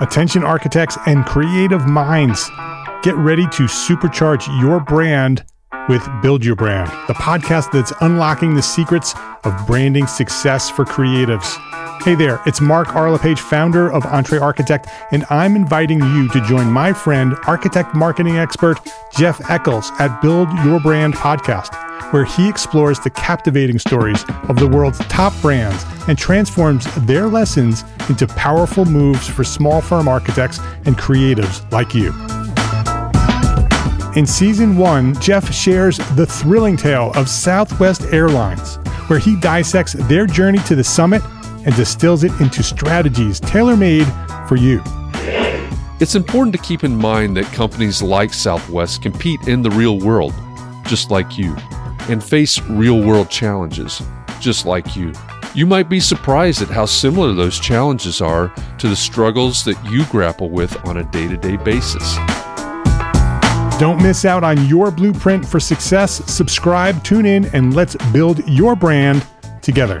Attention architects and creative minds, get ready to supercharge your brand with Build Your Brand, the podcast that's unlocking the secrets of branding success for creatives. Hey there, it's Mark R. LePage, founder of Entre Architect, and I'm inviting you to join my friend, architect marketing expert Jeff Echols at Build Your Brand podcast, where he explores the captivating stories of the world's top brands and transforms their lessons into powerful moves for small firm architects and creatives like you. In season one, Jeff shares the thrilling tale of Southwest Airlines, where he dissects their journey to the summit and distills it into strategies tailor made for you. It's important to keep in mind that companies like Southwest compete in the real world, just like you, and face real world challenges, just like you. You might be surprised at how similar those challenges are to the struggles that you grapple with on a day to day basis. Don't miss out on your blueprint for success. Subscribe, tune in, and let's build your brand together.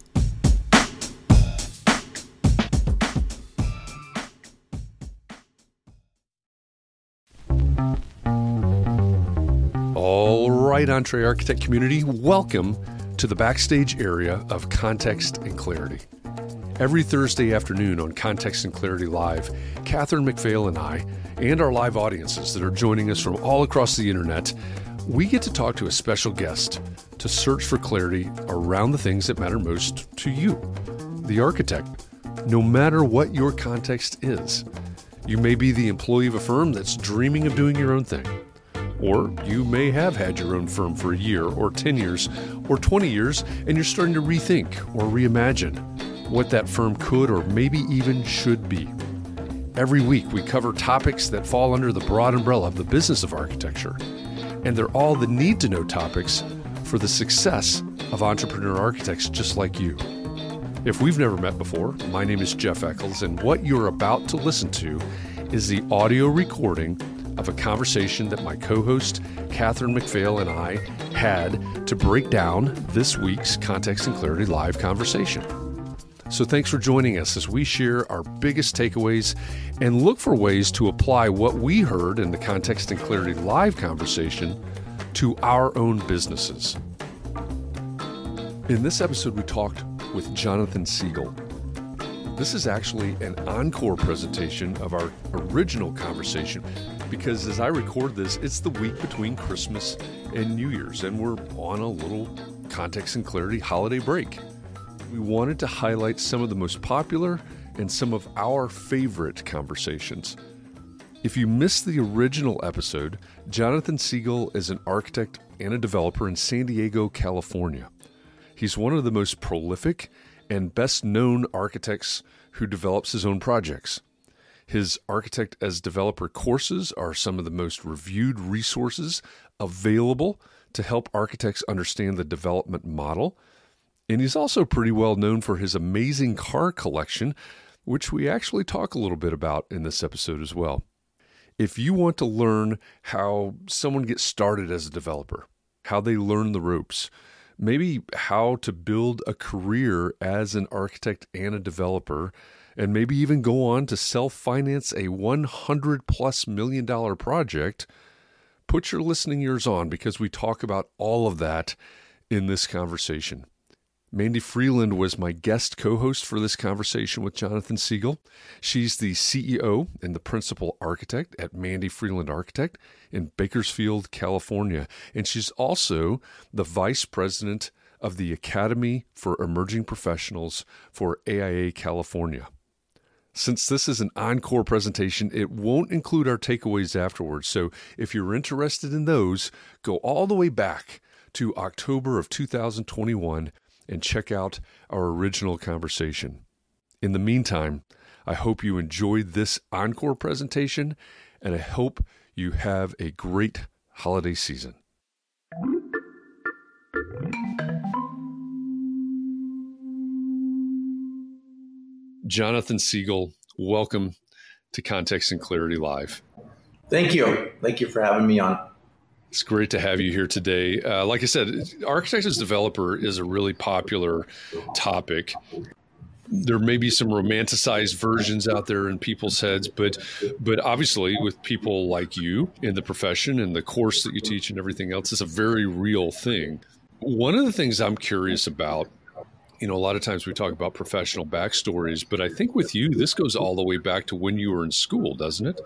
All right, Entre Architect community, welcome to the backstage area of Context and Clarity. Every Thursday afternoon on Context and Clarity Live, Catherine McPhail and I, and our live audiences that are joining us from all across the internet, we get to talk to a special guest to search for clarity around the things that matter most to you, the architect, no matter what your context is. You may be the employee of a firm that's dreaming of doing your own thing. Or you may have had your own firm for a year, or 10 years, or 20 years, and you're starting to rethink or reimagine what that firm could or maybe even should be. Every week, we cover topics that fall under the broad umbrella of the business of architecture, and they're all the need to know topics for the success of entrepreneur architects just like you. If we've never met before, my name is Jeff Echols, and what you're about to listen to is the audio recording of a conversation that my co host, Catherine McPhail, and I had to break down this week's Context and Clarity Live conversation. So, thanks for joining us as we share our biggest takeaways and look for ways to apply what we heard in the Context and Clarity Live conversation to our own businesses. In this episode, we talked with Jonathan Siegel. This is actually an encore presentation of our original conversation because as I record this, it's the week between Christmas and New Year's, and we're on a little context and clarity holiday break. We wanted to highlight some of the most popular and some of our favorite conversations. If you missed the original episode, Jonathan Siegel is an architect and a developer in San Diego, California. He's one of the most prolific and best known architects who develops his own projects. His architect as developer courses are some of the most reviewed resources available to help architects understand the development model. And he's also pretty well known for his amazing car collection, which we actually talk a little bit about in this episode as well. If you want to learn how someone gets started as a developer, how they learn the ropes, maybe how to build a career as an architect and a developer, and maybe even go on to self finance a 100 plus million dollar project, put your listening ears on because we talk about all of that in this conversation. Mandy Freeland was my guest co host for this conversation with Jonathan Siegel. She's the CEO and the principal architect at Mandy Freeland Architect in Bakersfield, California. And she's also the vice president of the Academy for Emerging Professionals for AIA California. Since this is an encore presentation, it won't include our takeaways afterwards. So if you're interested in those, go all the way back to October of 2021 and check out our original conversation. In the meantime, I hope you enjoyed this encore presentation, and I hope you have a great holiday season. Jonathan Siegel, welcome to Context and Clarity Live. Thank you. Thank you for having me on. It's great to have you here today. Uh, like I said, architect as developer is a really popular topic. There may be some romanticized versions out there in people's heads, but but obviously, with people like you in the profession and the course that you teach and everything else, it's a very real thing. One of the things I'm curious about you know, a lot of times we talk about professional backstories, but I think with you, this goes all the way back to when you were in school, doesn't it?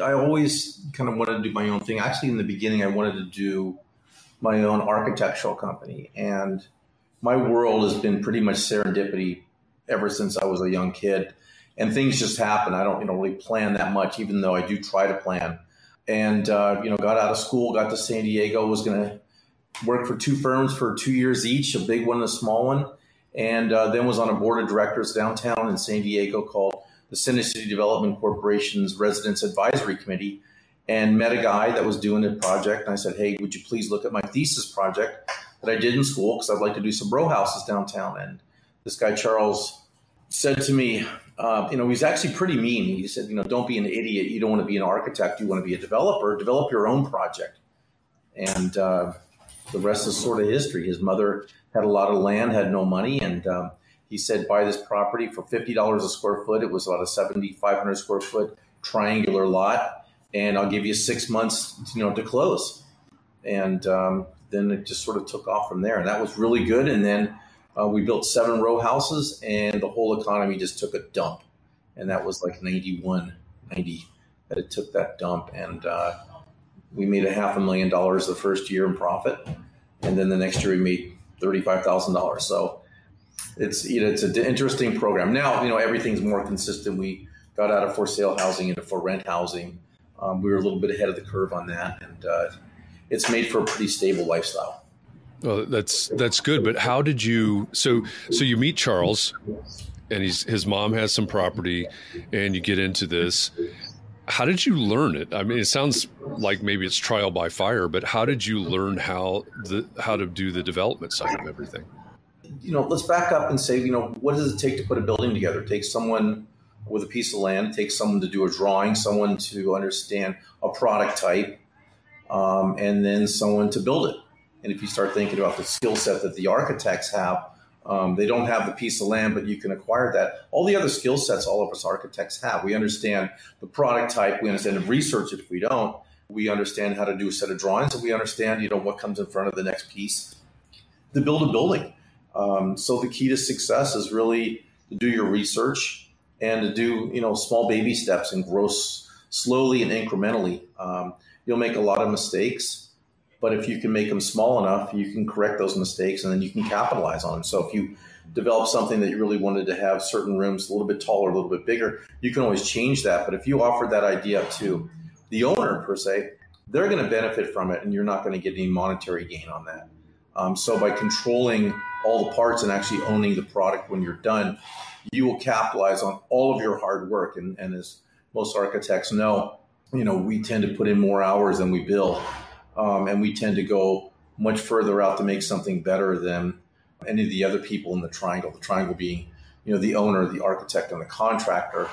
I always kind of wanted to do my own thing. Actually, in the beginning, I wanted to do my own architectural company. And my world has been pretty much serendipity ever since I was a young kid. And things just happen. I don't, you know, really plan that much, even though I do try to plan. And, uh, you know, got out of school, got to San Diego, was going to work for two firms for two years each, a big one and a small one. And uh, then was on a board of directors downtown in San Diego called the City Development Corporation's Residence Advisory Committee and met a guy that was doing a project. And I said, Hey, would you please look at my thesis project that I did in school? Because I'd like to do some row houses downtown. And this guy, Charles, said to me, uh, you know, he's actually pretty mean. He said, you know, don't be an idiot. You don't want to be an architect. You want to be a developer. Develop your own project. And uh, the rest is sort of history. His mother had a lot of land, had no money, and um, he said, buy this property for $50 a square foot. It was about a 7,500 square foot triangular lot, and I'll give you six months, you know, to close. And um, then it just sort of took off from there, and that was really good. And then uh, we built seven row houses, and the whole economy just took a dump. And that was like 91, 90 that it took that dump. And uh, we made a half a million dollars the first year in profit. And then the next year we made $35,000. So it's you know it's an interesting program. Now you know everything's more consistent. We got out of for sale housing into for rent housing. Um, we were a little bit ahead of the curve on that, and uh, it's made for a pretty stable lifestyle. Well, that's that's good. But how did you? So so you meet Charles, and he's his mom has some property, and you get into this. How did you learn it? I mean, it sounds like maybe it's trial by fire, but how did you learn how the how to do the development side of everything? you know, let's back up and say, you know, what does it take to put a building together? It takes someone with a piece of land, it takes someone to do a drawing, someone to understand a product type, um, and then someone to build it. And if you start thinking about the skill set that the architects have, um, they don't have the piece of land, but you can acquire that. All the other skill sets all of us architects have. We understand the product type, we understand the research it if we don't. We understand how to do a set of drawings, and we understand, you know, what comes in front of the next piece to build a building. Um, so the key to success is really to do your research and to do you know small baby steps and grow s- slowly and incrementally. Um, you'll make a lot of mistakes, but if you can make them small enough, you can correct those mistakes and then you can capitalize on them. So if you develop something that you really wanted to have certain rooms a little bit taller, a little bit bigger, you can always change that. But if you offer that idea to the owner per se, they're going to benefit from it, and you're not going to get any monetary gain on that. Um, so by controlling all the parts and actually owning the product when you're done, you will capitalize on all of your hard work. And, and as most architects know, you know, we tend to put in more hours than we bill. Um, and we tend to go much further out to make something better than any of the other people in the triangle. The triangle being, you know, the owner, the architect, and the contractor.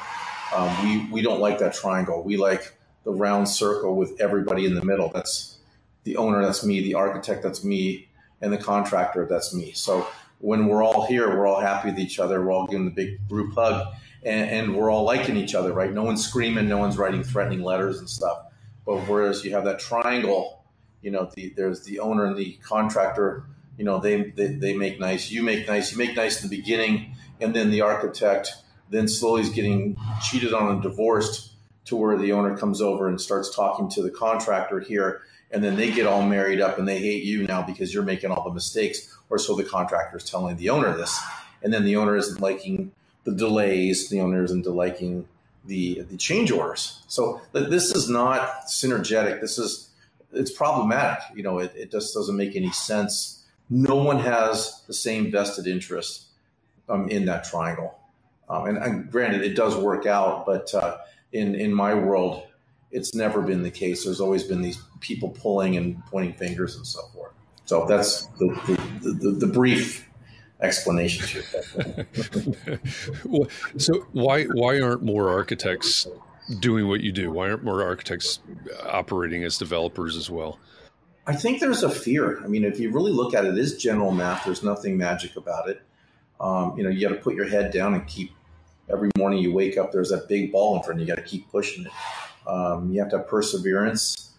Um, we we don't like that triangle. We like the round circle with everybody in the middle. That's the owner. That's me. The architect. That's me and the contractor, that's me. So when we're all here, we're all happy with each other. We're all giving the big group hug and, and, we're all liking each other, right? No one's screaming, no one's writing threatening letters and stuff. But whereas you have that triangle, you know, the, there's the owner and the contractor, you know, they, they, they make nice, you make nice, you make nice in the beginning, and then the architect then slowly is getting cheated on and divorced to where the owner comes over and starts talking to the contractor here and then they get all married up and they hate you now because you're making all the mistakes, or so the contractor is telling the owner this, and then the owner isn't liking the delays, the owner isn't liking the the change orders. So this is not synergetic. This is it's problematic. You know, it, it just doesn't make any sense. No one has the same vested interest um, in that triangle. Um, and, and, granted, it does work out, but uh, in in my world, it's never been the case. There's always been these people pulling and pointing fingers and so forth. So that's the the, the, the brief explanation to it. so why why aren't more architects doing what you do? Why aren't more architects operating as developers as well? I think there's a fear. I mean, if you really look at it, it is general math. There's nothing magic about it. Um, you know, you got to put your head down and keep. Every morning you wake up, there's that big ball in front. You you got to keep pushing it. Um, you have to have perseverance.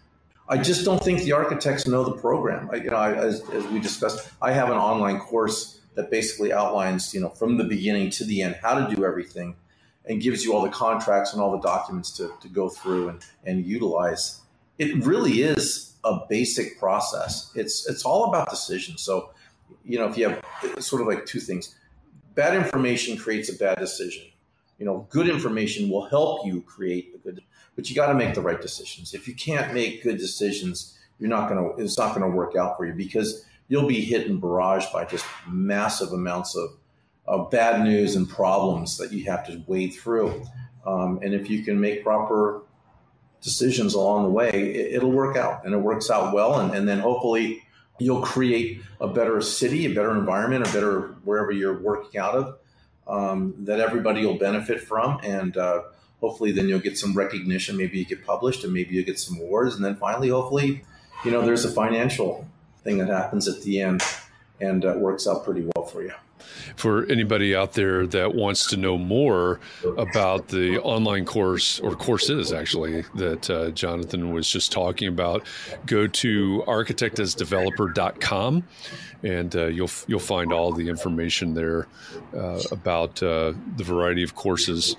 I just don't think the architects know the program. I, you know, I, as, as we discussed, I have an online course that basically outlines, you know, from the beginning to the end how to do everything, and gives you all the contracts and all the documents to, to go through and, and utilize. It really is a basic process. It's it's all about decisions. So, you know, if you have sort of like two things, bad information creates a bad decision. You know, good information will help you create a good but you got to make the right decisions. If you can't make good decisions, you're not to, it's not to work out for you because you'll be hit and barraged by just massive amounts of, of bad news and problems that you have to wade through. Um, and if you can make proper decisions along the way, it, will work out and it works out well. And, and then hopefully you'll create a better city, a better environment, a better wherever you're working out of um, that everybody will benefit from. And, uh, hopefully then you'll get some recognition. Maybe you get published and maybe you get some awards. And then finally, hopefully, you know, there's a financial thing that happens at the end and uh, works out pretty well for you. For anybody out there that wants to know more about the online course or courses actually that uh, Jonathan was just talking about, go to architectasdeveloper.com and uh, you'll you'll find all the information there uh, about uh, the variety of courses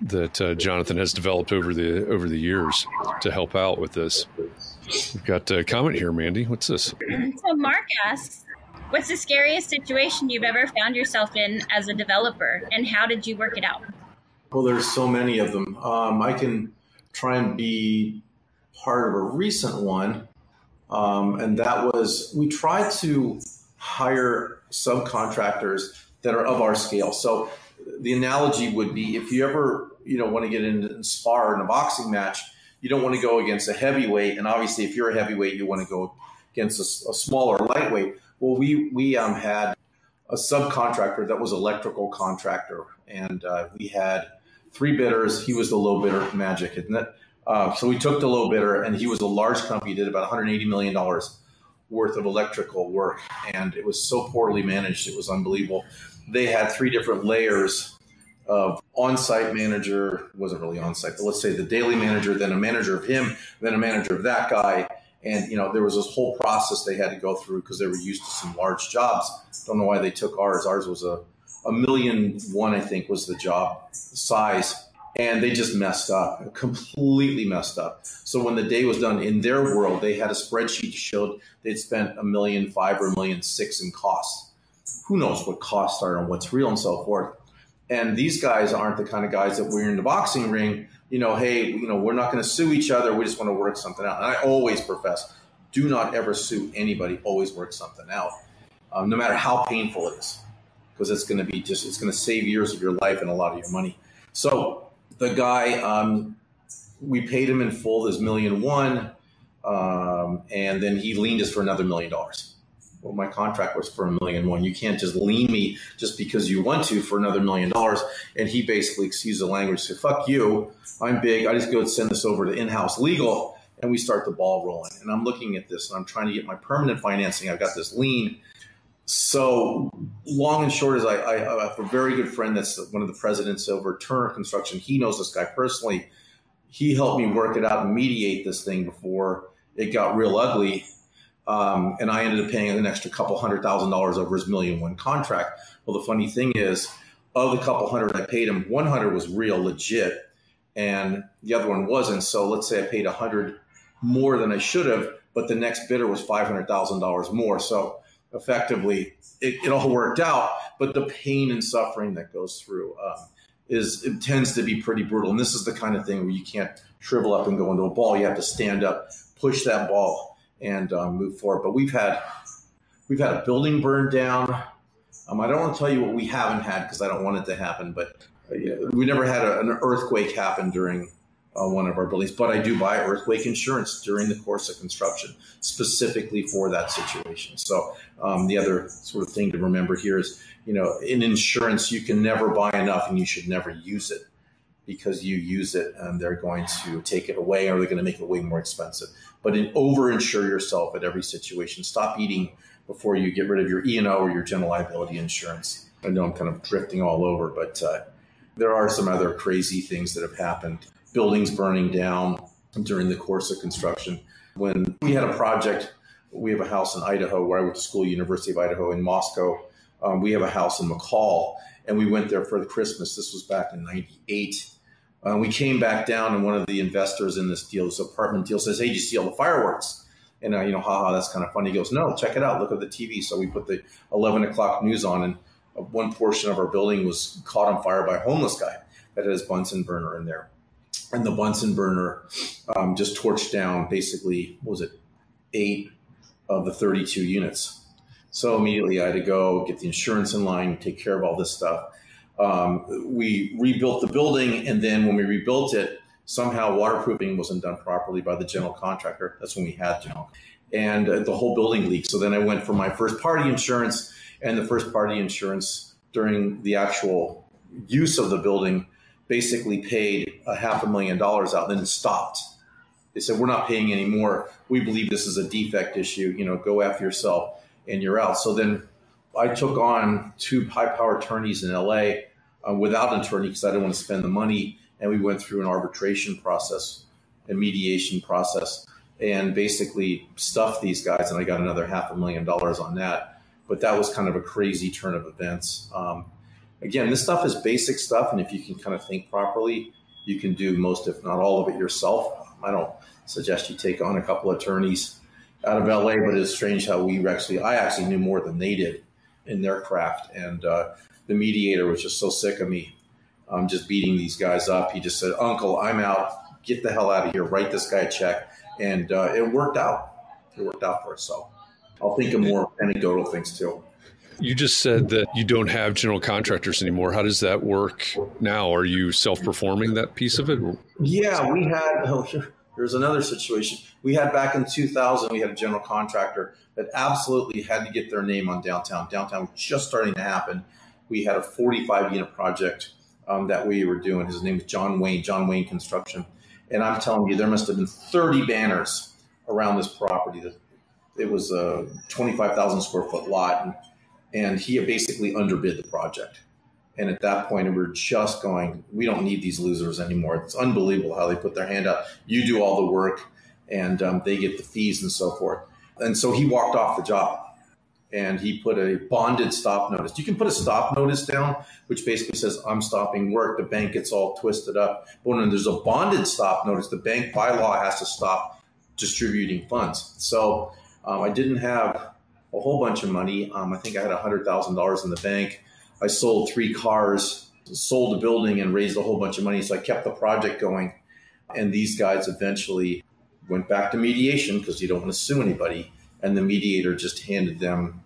that uh, Jonathan has developed over the over the years to help out with this. We've got a comment here, Mandy. What's this? So Mark asks, "What's the scariest situation you've ever found yourself in as a developer, and how did you work it out?" Well, there's so many of them. Um, I can try and be part of a recent one, um, and that was we tried to hire subcontractors that are of our scale. So the analogy would be if you ever you know want to get in and spar in a boxing match, you don't want to go against a heavyweight, and obviously if you're a heavyweight, you want to go against a, a smaller lightweight. Well, we we um, had a subcontractor that was electrical contractor, and uh, we had three bidders. He was the low bidder, magic, isn't it? Uh, so we took the low bidder, and he was a large company, did about 180 million dollars worth of electrical work, and it was so poorly managed, it was unbelievable. They had three different layers of on-site manager wasn't really on-site, but let's say the daily manager, then a manager of him, then a manager of that guy, and you know there was this whole process they had to go through because they were used to some large jobs. Don't know why they took ours. Ours was a a million one, I think, was the job size, and they just messed up, completely messed up. So when the day was done in their world, they had a spreadsheet showed they'd spent a million five or a million six in costs. Who knows what costs are and what's real and so forth. And these guys aren't the kind of guys that we're in the boxing ring, you know, hey, you know, we're not going to sue each other. We just want to work something out. And I always profess, do not ever sue anybody. Always work something out, um, no matter how painful it is, because it's going to be just, it's going to save years of your life and a lot of your money. So the guy, um, we paid him in full, this million one, um, and then he liened us for another million dollars well, my contract was for a million one. You can't just lien me just because you want to for another million dollars. And he basically, excuse the language, said, fuck you. I'm big. I just go send this over to in-house legal and we start the ball rolling. And I'm looking at this and I'm trying to get my permanent financing. I've got this lien. So long and short is I, I have a very good friend that's one of the presidents over Turner Construction. He knows this guy personally. He helped me work it out and mediate this thing before it got real ugly um, and I ended up paying an extra couple hundred thousand dollars over his million one contract. Well, the funny thing is, of the couple hundred I paid him, 100 was real legit, and the other one wasn't. So let's say I paid 100 more than I should have, but the next bidder was $500,000 more. So effectively, it, it, all worked out. But the pain and suffering that goes through um, is it tends to be pretty brutal. And this is the kind of thing where you can't shrivel up and go into a ball. You have to stand up, push that ball and um, move forward. But we've had we've had a building burned down. Um, I don't want to tell you what we haven't had because I don't want it to happen. But we never had a, an earthquake happen during uh, one of our buildings, but I do buy earthquake insurance during the course of construction, specifically for that situation. So um, the other sort of thing to remember here is, you know, in insurance, you can never buy enough, and you should never use it because you use it and they're going to take it away or they're going to make it way more expensive. But in, over insure yourself at every situation. Stop eating before you get rid of your E&O or your general liability insurance. I know I'm kind of drifting all over, but uh, there are some other crazy things that have happened. Buildings burning down during the course of construction. When we had a project, we have a house in Idaho where I went to school, University of Idaho in Moscow. Um, we have a house in McCall, and we went there for Christmas. This was back in '98. Uh, we came back down, and one of the investors in this deal, this apartment deal, says, "Hey, did you see all the fireworks?" And uh, you know, haha, that's kind of funny. He goes, "No, check it out. Look at the TV." So we put the 11 o'clock news on, and uh, one portion of our building was caught on fire by a homeless guy that had his Bunsen burner in there, and the Bunsen burner um, just torched down basically, was it eight of the 32 units. So immediately I had to go get the insurance in line, take care of all this stuff um, we rebuilt the building, and then when we rebuilt it, somehow waterproofing wasn't done properly by the general contractor. That's when we had general, and uh, the whole building leaked. So then I went for my first party insurance, and the first party insurance during the actual use of the building basically paid a half a million dollars out. Then it stopped. They said we're not paying anymore. We believe this is a defect issue. You know, go after yourself, and you're out. So then I took on two high power attorneys in LA uh, without an attorney because I didn't want to spend the money. And we went through an arbitration process, a mediation process, and basically stuffed these guys. And I got another half a million dollars on that. But that was kind of a crazy turn of events. Um, again, this stuff is basic stuff. And if you can kind of think properly, you can do most, if not all of it yourself. I don't suggest you take on a couple attorneys out of LA, but it's strange how we actually, I actually knew more than they did in their craft. And uh, the mediator was just so sick of me um, just beating these guys up. He just said, Uncle, I'm out. Get the hell out of here. Write this guy a check. And uh, it worked out. It worked out for us. So I'll think of more anecdotal things too. You just said that you don't have general contractors anymore. How does that work now? Are you self performing that piece of it? Yeah, we had. There's another situation. We had back in 2000, we had a general contractor that absolutely had to get their name on downtown. Downtown was just starting to happen. We had a 45 unit project um, that we were doing. His name was John Wayne, John Wayne Construction. And I'm telling you, there must have been 30 banners around this property. It was a 25,000 square foot lot. And, and he basically underbid the project. And at that point, we were just going, we don't need these losers anymore. It's unbelievable how they put their hand up. You do all the work and um, they get the fees and so forth. And so he walked off the job and he put a bonded stop notice. You can put a stop notice down, which basically says, I'm stopping work. The bank gets all twisted up. But when there's a bonded stop notice, the bank by law has to stop distributing funds. So um, I didn't have a whole bunch of money. Um, I think I had $100,000 in the bank. I sold three cars, sold a building, and raised a whole bunch of money. So I kept the project going. And these guys eventually went back to mediation because you don't want to sue anybody. And the mediator just handed them,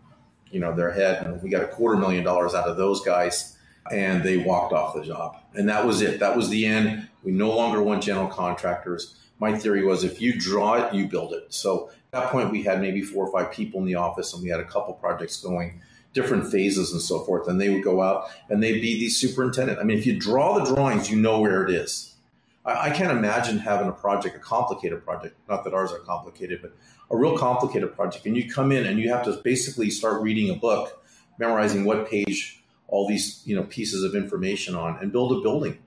you know, their head. And we got a quarter million dollars out of those guys. And they walked off the job. And that was it. That was the end. We no longer want general contractors. My theory was if you draw it, you build it. So at that point, we had maybe four or five people in the office and we had a couple projects going different phases and so forth. And they would go out and they'd be the superintendent. I mean, if you draw the drawings, you know where it is. I, I can't imagine having a project, a complicated project, not that ours are complicated, but a real complicated project. And you come in and you have to basically start reading a book, memorizing what page all these you know pieces of information on, and build a building.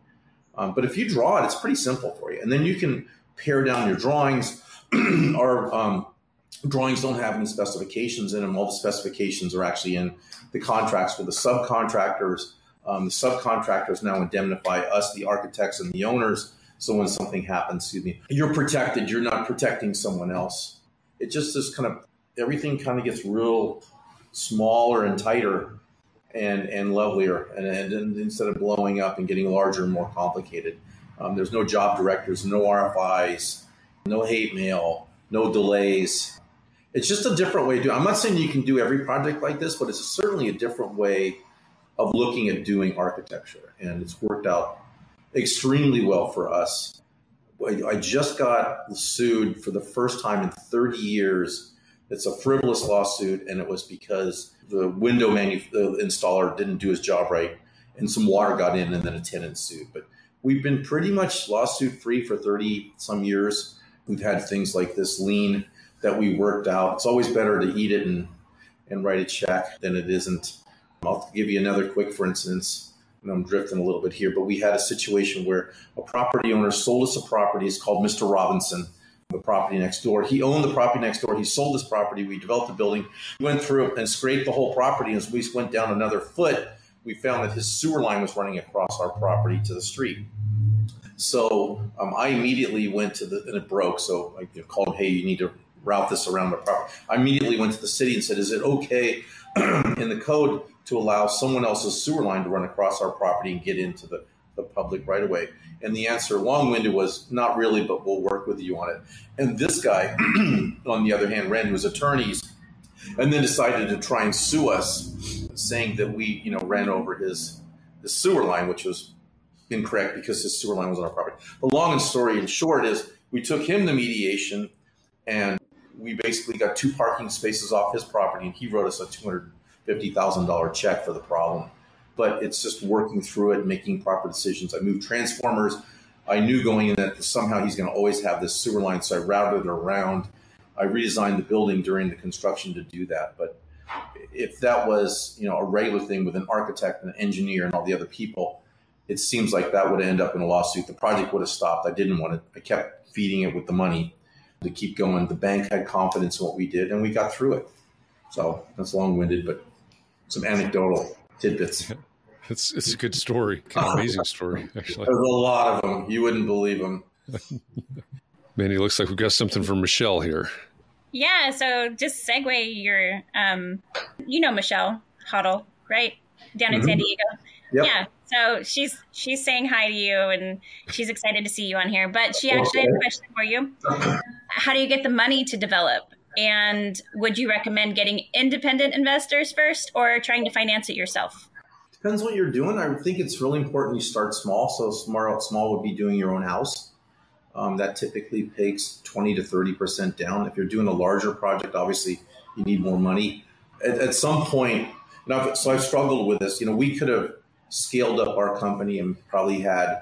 Um, but if you draw it, it's pretty simple for you. And then you can pare down your drawings. or um, drawings don't have any specifications in them. All the specifications are actually in the contracts for the subcontractors. Um, the subcontractors now indemnify us, the architects, and the owners. So when something happens, excuse me, you're protected. You're not protecting someone else. It just is kind of everything kind of gets real smaller and tighter and and lovelier, and, and, and instead of blowing up and getting larger and more complicated. Um, there's no job directors, no RFIs, no hate mail, no delays it's just a different way to do it. I'm not saying you can do every project like this, but it's certainly a different way of looking at doing architecture, and it's worked out extremely well for us. I just got sued for the first time in 30 years. It's a frivolous lawsuit, and it was because the window manu- the installer didn't do his job right, and some water got in, and then a tenant sued. But we've been pretty much lawsuit free for 30 some years. We've had things like this lien that we worked out. It's always better to eat it and, and write a check than it isn't. I'll give you another quick, for instance, and I'm drifting a little bit here, but we had a situation where a property owner sold us a property. It's called Mr. Robinson, the property next door. He owned the property next door. He sold this property. We developed the building, went through and scraped the whole property. As we went down another foot, we found that his sewer line was running across our property to the street. So um, I immediately went to the, and it broke. So I called him, hey, you need to route this around the property. I immediately went to the city and said, is it okay in the code to allow someone else's sewer line to run across our property and get into the, the public right away? And the answer, long winded, was not really, but we'll work with you on it. And this guy, on the other hand, ran to his attorneys and then decided to try and sue us, saying that we, you know, ran over his, his sewer line, which was incorrect because his sewer line was on our property. The long and story in short is we took him to mediation and we basically got two parking spaces off his property and he wrote us a $250,000 check for the problem. But it's just working through it, making proper decisions. I moved transformers. I knew going in that somehow he's going to always have this sewer line, so I routed it around. I redesigned the building during the construction to do that. But if that was, you know, a regular thing with an architect and an engineer and all the other people, it seems like that would end up in a lawsuit. The project would have stopped. I didn't want it. I kept feeding it with the money to keep going. The bank had confidence in what we did, and we got through it. So that's long winded, but some anecdotal tidbits. It's it's a good story, kind of amazing story, actually. There's a lot of them. You wouldn't believe them. Mandy, looks like we've got something from Michelle here. Yeah, so just segue your, um, you know Michelle Huddle, right? Down in mm-hmm. San Diego. Yep. Yeah. So she's she's saying hi to you and she's excited to see you on here. But she actually okay. had a question for you. How do you get the money to develop? And would you recommend getting independent investors first or trying to finance it yourself? Depends what you're doing. I think it's really important you start small. So small, small would be doing your own house. Um, that typically takes 20 to 30% down. If you're doing a larger project, obviously you need more money. At, at some point, now, so I've struggled with this. You know, we could have scaled up our company and probably had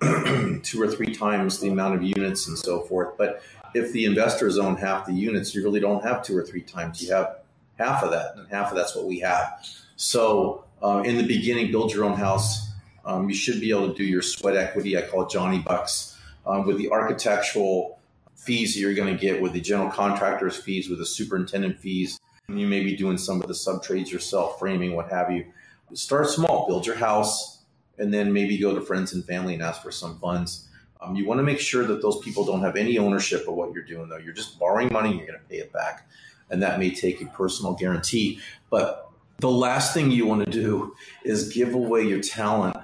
two or three times the amount of units and so forth. But if the investors own half the units, you really don't have two or three times. You have half of that, and half of that's what we have. So uh, in the beginning, build your own house. Um, you should be able to do your sweat equity. I call it Johnny Bucks. Um, with the architectural fees that you're going to get, with the general contractor's fees, with the superintendent fees, and you may be doing some of the sub trades yourself, framing, what have you start small, build your house, and then maybe go to friends and family and ask for some funds. Um, you want to make sure that those people don't have any ownership of what you're doing, though. You're just borrowing money, you're going to pay it back. And that may take a personal guarantee. But the last thing you want to do is give away your talent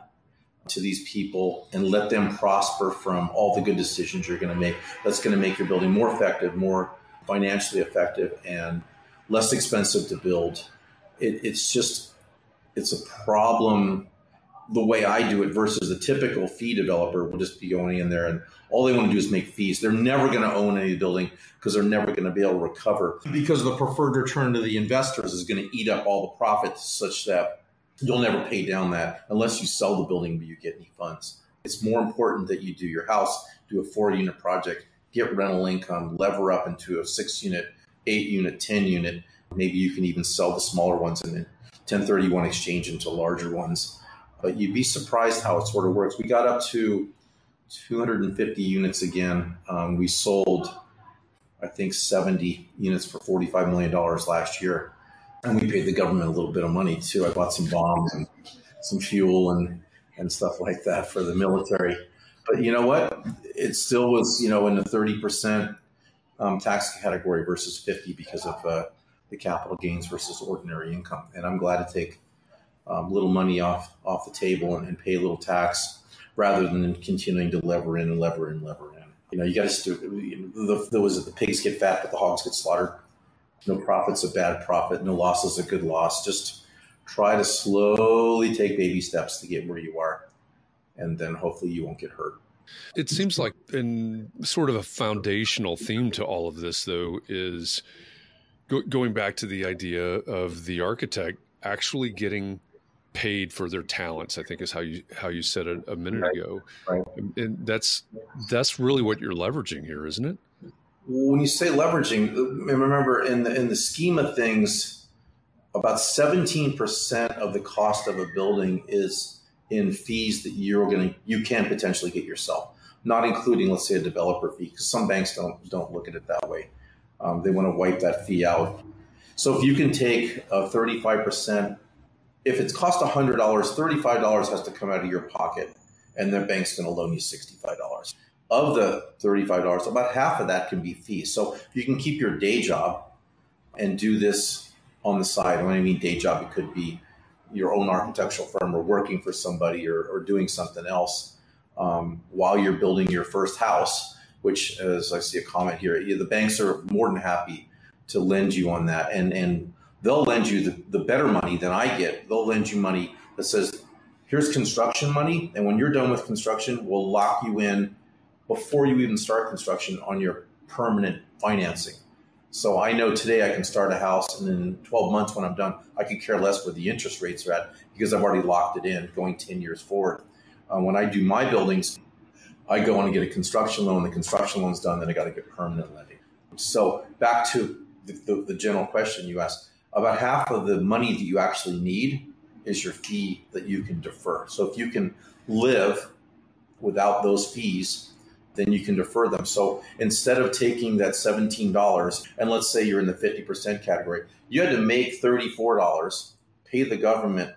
to these people and let them prosper from all the good decisions you're going to make. That's going to make your building more effective, more financially effective, and less expensive to build. It, it's just it's a problem the way I do it versus a typical fee developer will just be going in there and all they want to do is make fees. They're never going to own any building because they're never going to be able to recover because the preferred return to the investors is going to eat up all the profits such that you'll never pay down that unless you sell the building but you get any funds. It's more important that you do your house, do a four unit project, get rental income, lever up into a six unit, eight unit, 10 unit. Maybe you can even sell the smaller ones and then 1031 exchange into larger ones. But you'd be surprised how it sort of works. We got up to 250 units again. Um, we sold, I think, 70 units for $45 million last year. And we paid the government a little bit of money too. I bought some bombs and some fuel and, and stuff like that for the military. But you know what? It still was, you know, in the 30% um, tax category versus 50 because of uh, the capital gains versus ordinary income. And I'm glad to take um, little money off off the table and, and, pay a little tax rather than continuing to lever in and lever in, and lever in. You know, you got to the, there was the pigs get fat, but the hogs get slaughtered. No profit's a bad profit. No loss is a good loss. Just try to slowly take baby steps to get where you are, and then hopefully you won't get hurt. It seems like, in sort of a foundational theme to all of this, though, is go- going back to the idea of the architect actually getting paid for their talents. I think is how you how you said it a minute right. ago, right. and that's that's really what you're leveraging here, isn't it? When you say leveraging, uh, remember in the in the scheme of things, about seventeen percent of the cost of a building is in fees that you're going to you can potentially get yourself, not including let's say a developer fee, because some banks don't don't look at it that way. Um, they want to wipe that fee out. So if you can take a five percent if it's cost $100, $35 has to come out of your pocket and the bank's going to loan you $65. Of the $35, about half of that can be fees. So you can keep your day job and do this on the side. When I mean day job, it could be your own architectural firm or working for somebody or, or doing something else um, while you're building your first house, which, as I see a comment here, the banks are more than happy to lend you on that. And, and they'll lend you the, the better money than I get. They'll lend you money that says, here's construction money. And when you're done with construction, we'll lock you in before you even start construction on your permanent financing. So I know today I can start a house and in 12 months when I'm done, I could care less where the interest rates are at because I've already locked it in going 10 years forward. Uh, when I do my buildings, I go and get a construction loan. The construction loan's done, then I got to get permanent lending. So back to the, the, the general question you asked about half of the money that you actually need is your fee that you can defer. So if you can live without those fees, then you can defer them. So instead of taking that $17, and let's say you're in the 50% category, you had to make $34, pay the government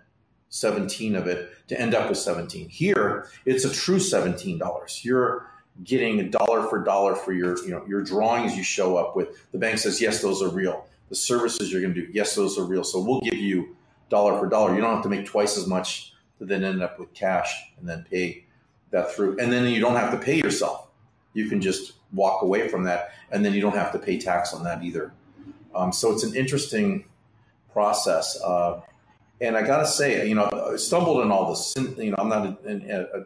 17 of it to end up with 17. Here, it's a true $17. You're getting a dollar for dollar for your, you know, your drawings you show up with. The bank says, yes, those are real the services you're going to do, yes, those are real. So we'll give you dollar for dollar. You don't have to make twice as much to then end up with cash and then pay that through. And then you don't have to pay yourself. You can just walk away from that, and then you don't have to pay tax on that either. Um, so it's an interesting process. Uh, and I got to say, you know, I stumbled on all this. You know, I'm not a, a, a,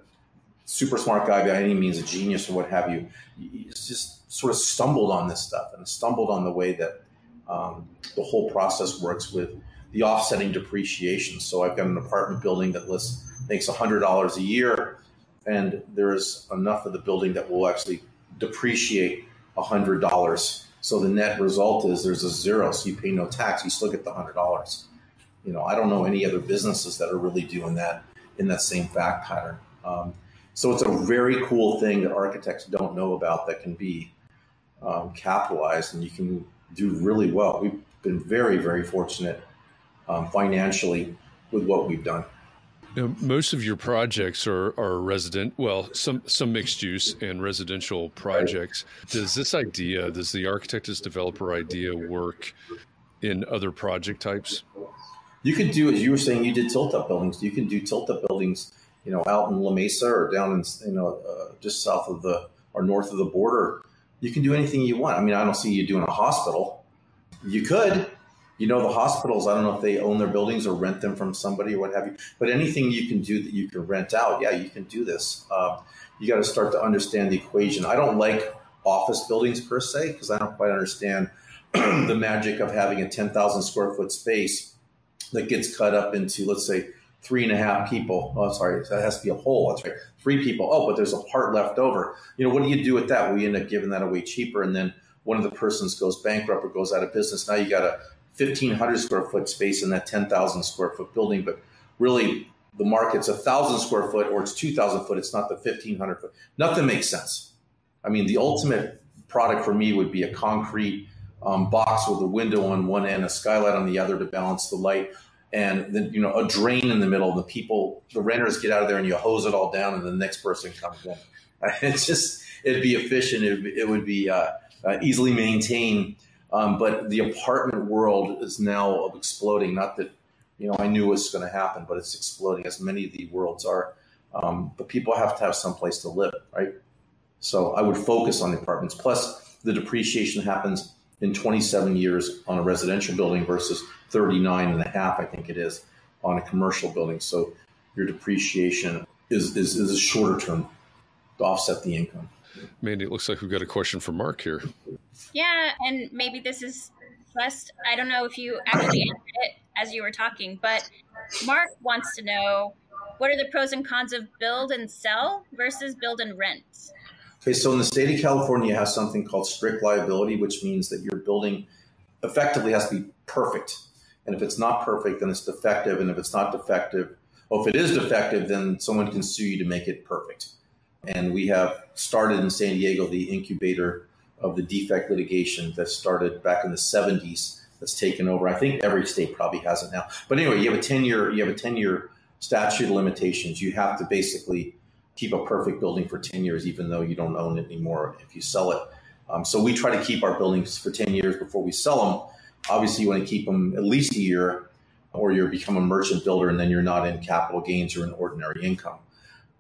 super smart guy by any means, a genius or what have you. It's just sort of stumbled on this stuff and stumbled on the way that um, the whole process works with the offsetting depreciation. So I've got an apartment building that lists, makes $100 a year, and there's enough of the building that will actually depreciate $100. So the net result is there's a zero, so you pay no tax. You still get the $100. You know, I don't know any other businesses that are really doing that in that same fact pattern. Um, so it's a very cool thing that architects don't know about that can be um, capitalized, and you can do really well. We've been very, very fortunate um, financially with what we've done. Now, most of your projects are, are resident, well, some some mixed use and residential projects. Does this idea, does the architect as developer idea work in other project types? You could do, as you were saying, you did tilt up buildings. You can do tilt up buildings, you know, out in La Mesa or down in, you know, uh, just south of the or north of the border you can do anything you want. I mean, I don't see you doing a hospital. You could, you know, the hospitals, I don't know if they own their buildings or rent them from somebody or what have you, but anything you can do that you can rent out, yeah, you can do this. Uh, you got to start to understand the equation. I don't like office buildings per se because I don't quite understand the magic of having a 10,000 square foot space that gets cut up into, let's say, three and a half people. Oh, sorry, that has to be a whole. That's right. Three people. Oh, but there's a part left over. You know, what do you do with that? We end up giving that away cheaper, and then one of the persons goes bankrupt or goes out of business. Now you got a 1,500 square foot space in that 10,000 square foot building, but really the market's a thousand square foot or it's 2,000 foot. It's not the 1,500 foot. Nothing makes sense. I mean, the ultimate product for me would be a concrete um, box with a window on one end, a skylight on the other to balance the light. And then you know a drain in the middle. The people the renters get out of there and you hose it all down and the next person comes in. It's just it'd be efficient. It, it would be uh, uh, easily maintained. Um, but the apartment world is now exploding. Not that you know i knew it was going to happen but it's exploding as many of the worlds are. Um, but people have to have some place to live right? So i would focus on the apartments. Plus the depreciation happens in 27 years on a residential building versus 39 and a half, I think it is, on a commercial building. So your depreciation is, is, is a shorter term to offset the income. Mandy, it looks like we've got a question from Mark here. Yeah, and maybe this is just, I don't know if you actually answered it as you were talking, but Mark wants to know what are the pros and cons of build and sell versus build and rent? Okay, so in the state of California, you have something called strict liability, which means that your building effectively has to be perfect. And if it's not perfect, then it's defective. And if it's not defective, well, if it is defective, then someone can sue you to make it perfect. And we have started in San Diego the incubator of the defect litigation that started back in the 70s that's taken over. I think every state probably has it now. But anyway, you have a 10 year you have a 10 year statute of limitations. You have to basically keep a perfect building for 10 years, even though you don't own it anymore if you sell it. Um, so we try to keep our buildings for 10 years before we sell them. Obviously, you want to keep them at least a year, or you become a merchant builder, and then you're not in capital gains or in ordinary income.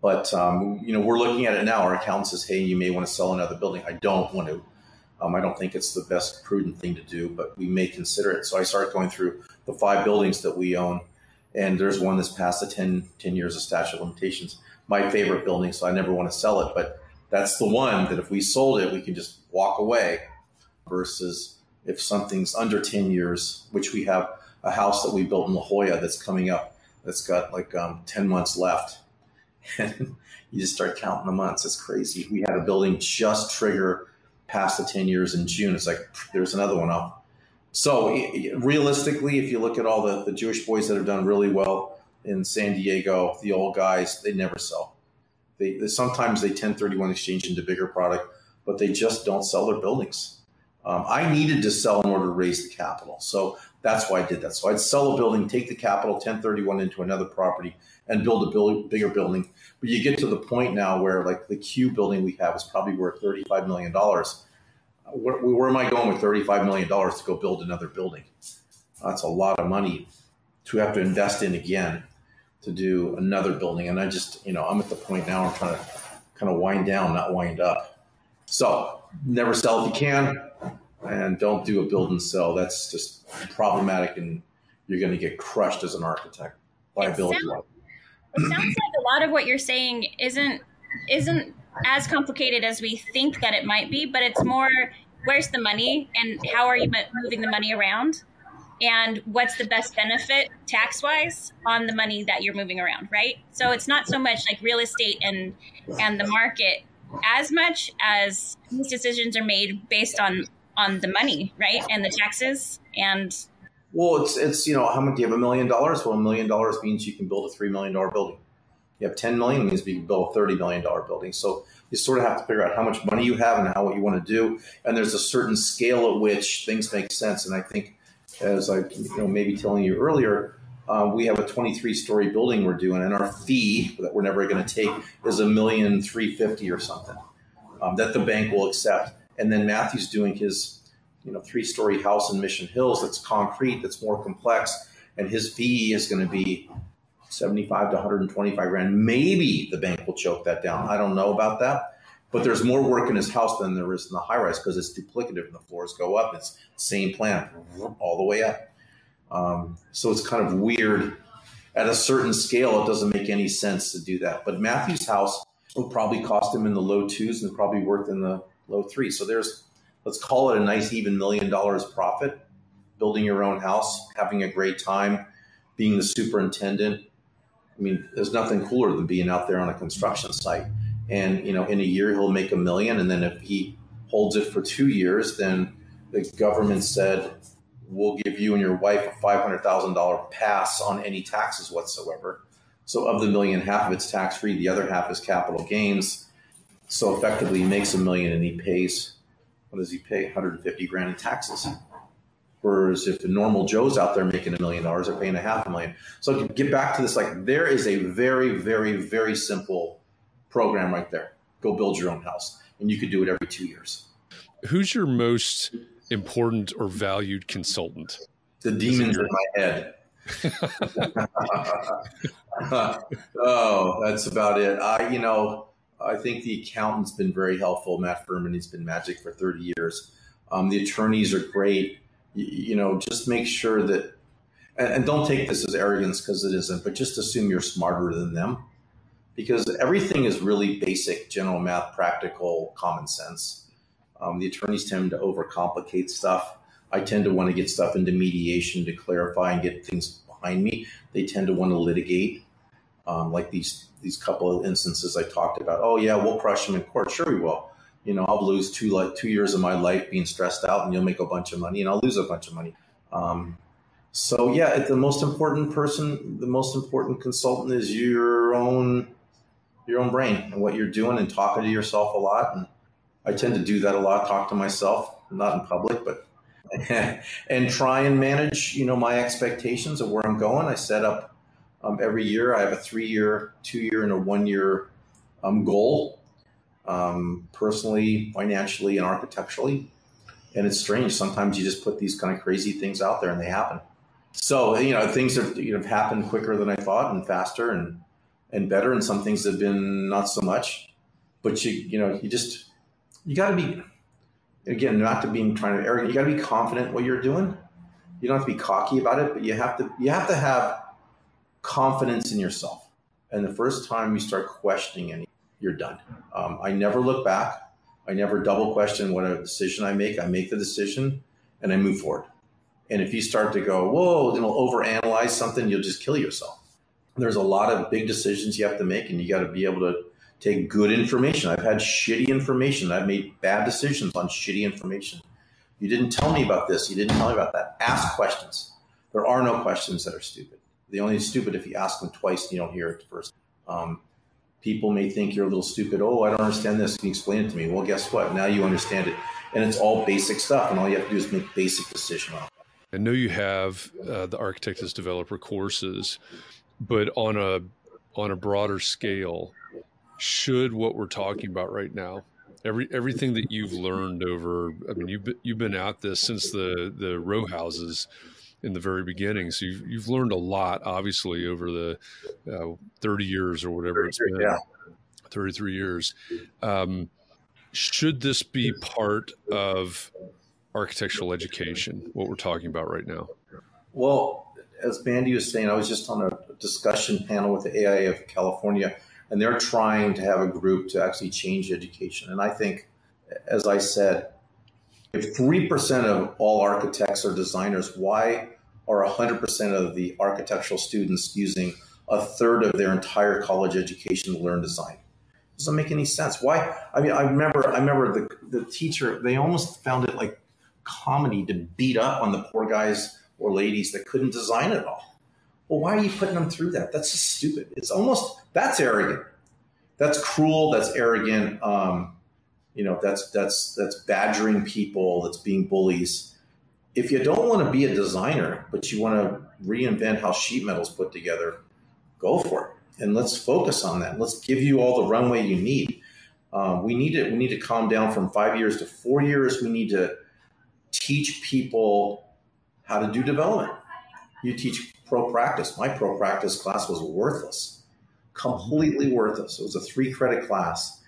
But um, you know, we're looking at it now. Our accountant says, "Hey, you may want to sell another building." I don't want to. Um, I don't think it's the best prudent thing to do, but we may consider it. So I started going through the five buildings that we own, and there's one that's past the 10, 10 years of statute of limitations. My favorite building, so I never want to sell it. But that's the one that if we sold it, we can just walk away. Versus if something's under 10 years, which we have a house that we built in La Jolla that's coming up, that's got like um, 10 months left and you just start counting the months. It's crazy. We had a building just trigger past the 10 years in June. It's like, there's another one up. So realistically, if you look at all the, the Jewish boys that have done really well in San Diego, the old guys, they never sell. They, they sometimes they 1031 exchange into bigger product, but they just don't sell their buildings. Um, I needed to sell in order to raise the capital. So that's why I did that. So I'd sell a building, take the capital 1031 into another property, and build a build, bigger building. But you get to the point now where, like, the Q building we have is probably worth $35 million. Where, where am I going with $35 million to go build another building? That's a lot of money to have to invest in again to do another building. And I just, you know, I'm at the point now I'm trying to kind of wind down, not wind up. So never sell if you can, and don't do a build and sell. That's just problematic, and you're going to get crushed as an architect liability. It sounds, it sounds like a lot of what you're saying isn't isn't as complicated as we think that it might be, but it's more where's the money and how are you moving the money around and what's the best benefit tax wise on the money that you're moving around, right? So it's not so much like real estate and and the market as much as these decisions are made based on on the money, right? And the taxes and well, it's it's you know how much do you have a million dollars? Well, a million dollars means you can build a three million dollar building. You have ten million means you can build a thirty million dollar building. So you sort of have to figure out how much money you have and how what you want to do. And there's a certain scale at which things make sense. And I think, as I you know maybe telling you earlier, uh, we have a 23 story building we're doing, and our fee that we're never going to take is a million three fifty or something um, that the bank will accept. And then Matthew's doing his you know three story house in Mission Hills that's concrete, that's more complex, and his fee is going to be 75 to 125 grand. Maybe the bank will choke that down. I don't know about that. But there's more work in his house than there is in the high rise because it's duplicative and the floors go up. It's same plan all the way up. Um, so it's kind of weird. At a certain scale, it doesn't make any sense to do that. But Matthew's house will probably cost him in the low twos and probably worth in the low three. So there's let's call it a nice even million dollars profit building your own house having a great time being the superintendent i mean there's nothing cooler than being out there on a construction site and you know in a year he'll make a million and then if he holds it for two years then the government said we'll give you and your wife a $500000 pass on any taxes whatsoever so of the million half of it's tax free the other half is capital gains so effectively he makes a million and he pays what does he pay? 150 grand in taxes. Whereas if the normal Joe's out there making a million dollars, they're paying a half a million. So to get back to this, like there is a very, very, very simple program right there. Go build your own house, and you could do it every two years. Who's your most important or valued consultant? The demons in my head. oh, that's about it. I, you know, I think the accountant's been very helpful. Matt Furman, he's been magic for 30 years. Um, the attorneys are great. You, you, know, just make sure that, and, and don't take this as arrogance because it isn't, but just assume you're smarter than them because everything is really basic, general math, practical, common sense. Um, the attorneys tend to overcomplicate stuff. I tend to want to get stuff into mediation to clarify and get things behind me. They tend to want to litigate, um, like these these couple of instances I talked about. Oh yeah, we'll crush them in court. Sure we will. You know, I'll lose two like two years of my life being stressed out, and you'll make a bunch of money, and I'll lose a bunch of money. Um, so yeah, the most important person, the most important consultant is your own your own brain and what you're doing and talking to yourself a lot. And I tend to do that a lot, talk to myself, not in public, but and try and manage, you know, my expectations of where I'm going. I set up um, every year. I have a three-year, two-year, and a one-year um, goal, um, personally, financially, and architecturally. And it's strange. Sometimes you just put these kind of crazy things out there, and they happen. So you know, things have you know happened quicker than I thought, and faster, and and better. And some things have been not so much. But you you know, you just you got to be again, not to being trying to arrogant. You got to be confident what you're doing. You don't have to be cocky about it, but you have to you have to have confidence in yourself. And the first time you start questioning any, you're done. Um, I never look back. I never double question what a decision I make. I make the decision and I move forward. And if you start to go, whoa, you know, overanalyze something, you'll just kill yourself. There's a lot of big decisions you have to make, and you got to be able to take good information. I've had shitty information. I've made bad decisions on shitty information. You didn't tell me about this. You didn't tell me about that. Ask questions. There are no questions that are stupid. The only stupid if you ask them twice and you don't hear it first. Um, people may think you're a little stupid. Oh, I don't understand this. Can you explain it to me? Well, guess what? Now you understand it, and it's all basic stuff, and all you have to do is make basic decision on it. I know you have uh, the architect as developer courses, but on a on a broader scale, should what we're talking about right now every everything that you've learned over i mean you've been, you've been at this since the the row houses in the very beginning so you've, you've learned a lot obviously over the uh, 30 years or whatever it's been. yeah. 33 years. Um, should this be part of architectural education what we're talking about right now? Well as Mandy was saying i was just on a discussion panel with the aia of california and they're trying to have a group to actually change education. And I think, as I said, if 3% of all architects are designers, why are 100% of the architectural students using a third of their entire college education to learn design? doesn't make any sense. Why? I mean, I remember, I remember the, the teacher, they almost found it like comedy to beat up on the poor guys or ladies that couldn't design at all. Well, why are you putting them through that? That's just stupid. It's almost that's arrogant. That's cruel. That's arrogant. Um, you know, that's that's that's badgering people. That's being bullies. If you don't want to be a designer, but you want to reinvent how sheet metal's put together, go for it. And let's focus on that. Let's give you all the runway you need. Um, we need it. we need to calm down from five years to four years. We need to teach people how to do development. You teach pro practice. My pro practice class was worthless, completely worthless. It was a three credit class.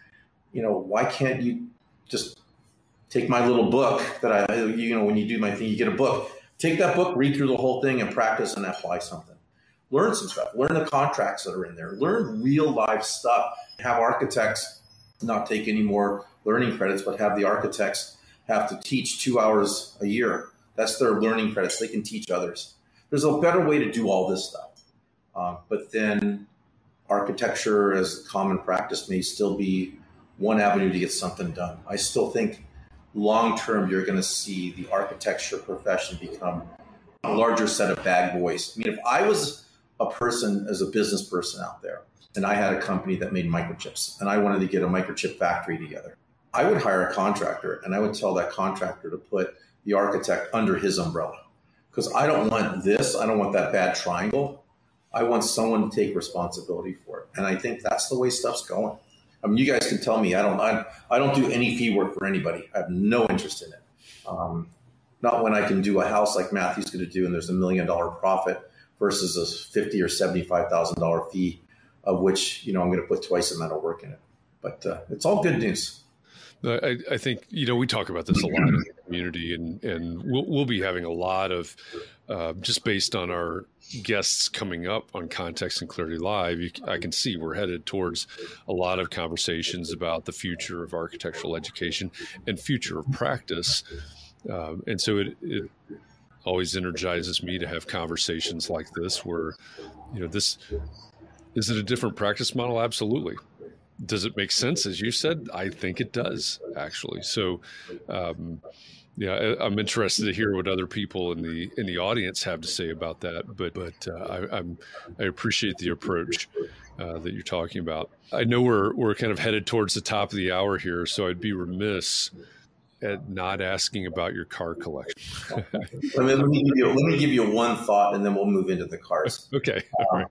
You know, why can't you just take my little book that I, you know, when you do my thing, you get a book. Take that book, read through the whole thing, and practice and apply something. Learn some stuff. Learn the contracts that are in there. Learn real life stuff. Have architects not take any more learning credits, but have the architects have to teach two hours a year. That's their learning credits. They can teach others there's a better way to do all this stuff. Uh, but then architecture as a common practice may still be one avenue to get something done. I still think long term you're going to see the architecture profession become a larger set of bag boys. I mean, if I was a person as a business person out there and I had a company that made microchips and I wanted to get a microchip factory together, I would hire a contractor and I would tell that contractor to put the architect under his umbrella because I don't want this. I don't want that bad triangle. I want someone to take responsibility for it. And I think that's the way stuff's going. I mean, you guys can tell me I don't I, I don't do any fee work for anybody. I have no interest in it. Um, not when I can do a house like Matthew's going to do, and there's a million dollar profit versus a fifty or seventy five thousand dollar fee, of which you know I'm going to put twice the amount of work in it. But uh, it's all good news. I, I, think you know we talk about this a lot in the community, and and we'll we'll be having a lot of uh, just based on our guests coming up on Context and Clarity Live. You, I can see we're headed towards a lot of conversations about the future of architectural education and future of practice, um, and so it, it always energizes me to have conversations like this, where you know this is it a different practice model? Absolutely does it make sense as you said i think it does actually so um, yeah i'm interested to hear what other people in the in the audience have to say about that but but uh, I, am i appreciate the approach uh, that you're talking about i know we're we're kind of headed towards the top of the hour here so i'd be remiss at not asking about your car collection. let, me, let, me you, let, me, give you, one thought, and then we'll move into the cars. Okay. Um,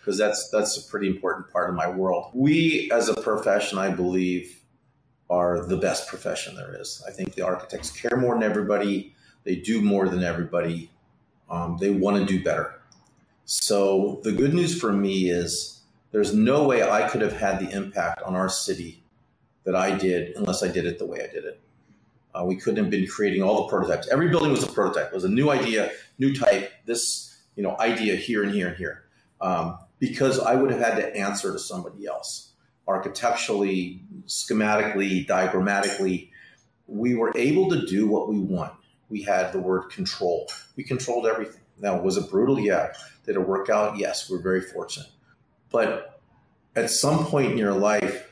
because that's that's a pretty important part of my world. We, as a profession, I believe, are the best profession there is. I think the architects care more than everybody. They do more than everybody. Um, they want to do better. So the good news for me is there's no way I could have had the impact on our city that I did unless I did it the way I did it. Uh, we couldn't have been creating all the prototypes. Every building was a prototype. It was a new idea, new type. This you know idea here and here and here. Um, because I would have had to answer to somebody else. Architecturally, schematically, diagrammatically, we were able to do what we want. We had the word control. We controlled everything. Now, was it brutal? Yeah. Did it work out? Yes. We're very fortunate. But at some point in your life,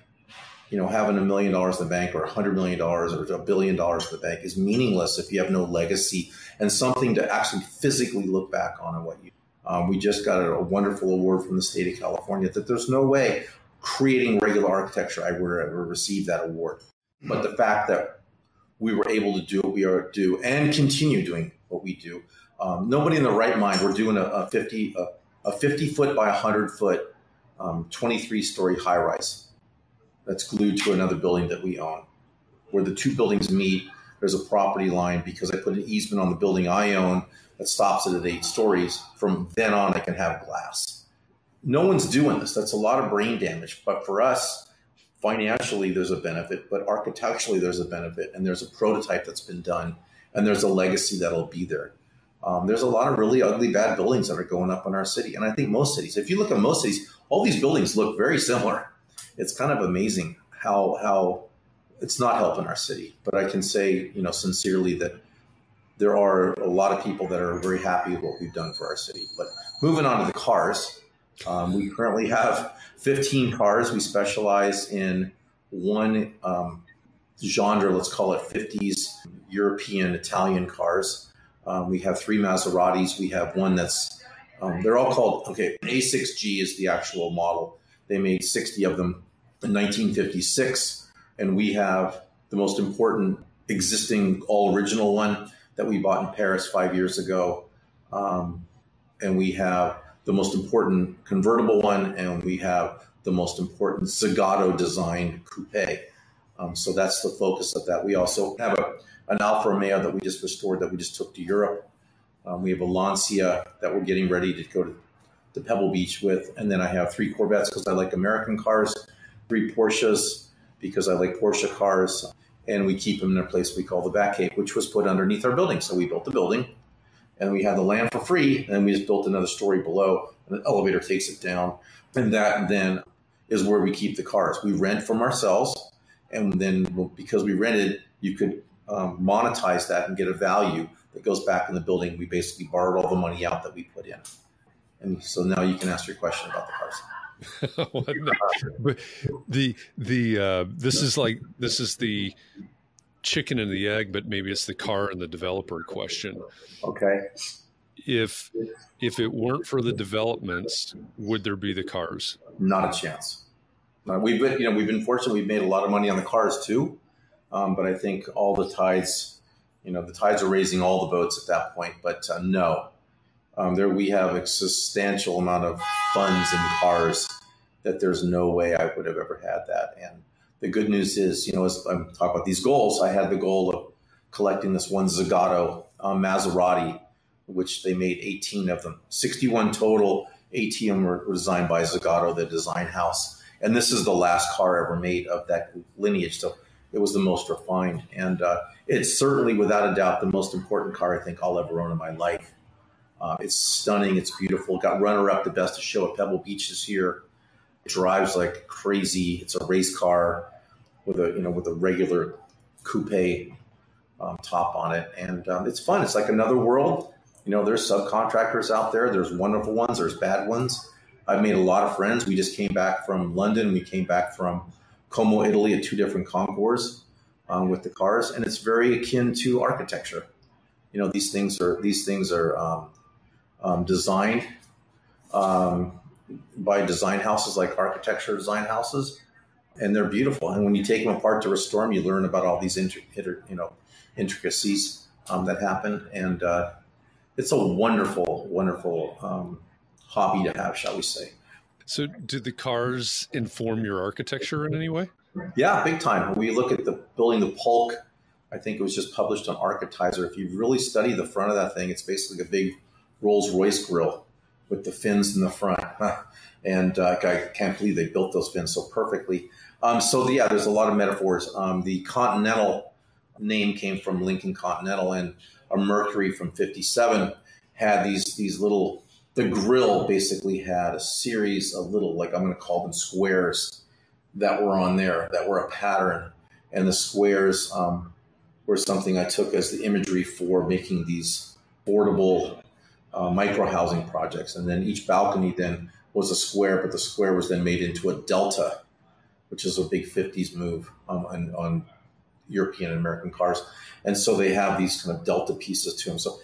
you know, having a million dollars in the bank or a hundred million dollars or a billion dollars in the bank is meaningless if you have no legacy and something to actually physically look back on and what you um, we just got a, wonderful award from the state of California that there's no way creating regular architecture I would ever receive that award. But the fact that we were able to do what we are do and continue doing what we do, um, nobody in the right mind. We're doing a, a 50 a, a, 50 foot by 100 foot, um, 23 story high rise that's glued to another building that we own. Where the two buildings meet, there's a property line because I put an easement on the building I own that stops it at eight stories. From then on, I can have glass. No one's doing this. That's a lot of brain damage. But for us, financially, there's a benefit, but architecturally, there's a benefit, and there's a prototype that's been done, and there's a legacy that'll be there. Um, there's a lot of really ugly, bad buildings that are going up in our city. And I think most cities, if you look at most cities, all these buildings look very similar. It's kind of amazing how, how it's not helping our city. But I can say, you know, sincerely that there are a lot of people that are very happy with what we've done for our city. But moving on to the cars, um, we currently have 15 cars. We specialize in one um, genre, let's call it 50s European Italian cars. Um, we have three Maseratis. We have one that's, um, they're all called, okay, A6G is the actual model. They made 60 of them in 1956. And we have the most important existing all original one that we bought in Paris five years ago. Um, and we have the most important convertible one, and we have the most important Zagato designed coupe. Um, so that's the focus of that. We also have a, an Alfa Romeo that we just restored that we just took to Europe. Um, we have a Lancia that we're getting ready to go to, to Pebble Beach with. And then I have three Corvettes because I like American cars, three Porsches because I like Porsche cars, and we keep them in a place we call the Batcave, which was put underneath our building. So we built the building, and we had the land for free, and we just built another story below, and the elevator takes it down, and that then is where we keep the cars. We rent from ourselves, and then because we rented, you could um, monetize that and get a value that goes back in the building. We basically borrowed all the money out that we put in, and so now you can ask your question about the cars. but the the uh, this is like this is the chicken and the egg, but maybe it's the car and the developer question. Okay. If if it weren't for the developments, would there be the cars? Not a chance. Uh, we've been, you know, we've been fortunate. We've made a lot of money on the cars too, um, but I think all the tides, you know, the tides are raising all the boats at that point. But uh, no, um, there we have a substantial amount of funds and cars that there's no way I would have ever had that. And the good news is, you know, as I'm talking about these goals, I had the goal of collecting this one Zagato um, Maserati, which they made 18 of them, 61 total. 18 were, designed by Zagato, the design house. And this is the last car ever made of that lineage. So it was the most refined. And uh, it's certainly, without a doubt, the most important car I think I'll ever own in my life. Uh, it's stunning. It's beautiful. Got runner up the best of show at Pebble Beach this year. It drives like crazy. It's a race car with a you know with a regular coupe um, top on it, and um, it's fun. It's like another world. You know, there's subcontractors out there. There's wonderful ones. There's bad ones. I've made a lot of friends. We just came back from London. We came back from Como, Italy, at two different concours um, with the cars, and it's very akin to architecture. You know, these things are these things are um, designed um, by design houses like architecture design houses, and they're beautiful. And when you take them apart to restore them, you learn about all these inter, inter you know intricacies um, that happen, and uh, it's a wonderful, wonderful um, hobby to have, shall we say? So, do the cars inform your architecture in any way? Yeah, big time. When we look at the building, the Polk, I think it was just published on Architizer. If you really study the front of that thing, it's basically a big Rolls Royce grill with the fins in the front. and uh, I can't believe they built those fins so perfectly. Um, so, yeah, there's a lot of metaphors. Um, the Continental name came from Lincoln Continental, and a Mercury from 57 had these, these little the grill basically had a series of little, like I'm going to call them squares that were on there that were a pattern. And the squares um, were something I took as the imagery for making these portable uh, micro housing projects. And then each balcony then was a square, but the square was then made into a delta, which is a big 50s move um, on, on European and American cars. And so they have these kind of delta pieces to them. So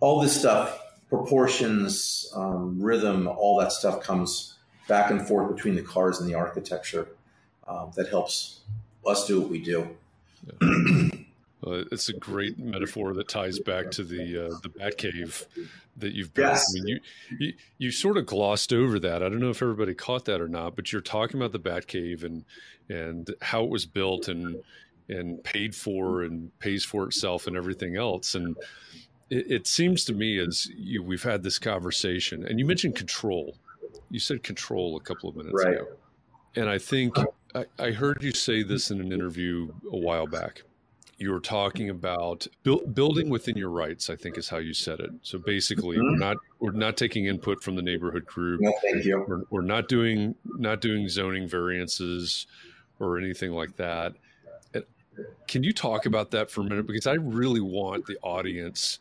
all this stuff proportions, um, rhythm, all that stuff comes back and forth between the cars and the architecture um, that helps us do what we do. Yeah. Well, it's a great metaphor that ties back to the uh, the Batcave that you've built. Yes. I mean, you, you you sort of glossed over that. I don't know if everybody caught that or not, but you're talking about the Batcave and and how it was built and and paid for and pays for itself and everything else. And it, it seems to me as you, we've had this conversation, and you mentioned control. You said control a couple of minutes right. ago, and I think I, I heard you say this in an interview a while back you were talking about building within your rights i think is how you said it. So basically mm-hmm. we're not we're not taking input from the neighborhood group. No, thank you. We're, we're, not doing not doing zoning variances or anything like that. Can you talk about that for a minute? Because i really want the audience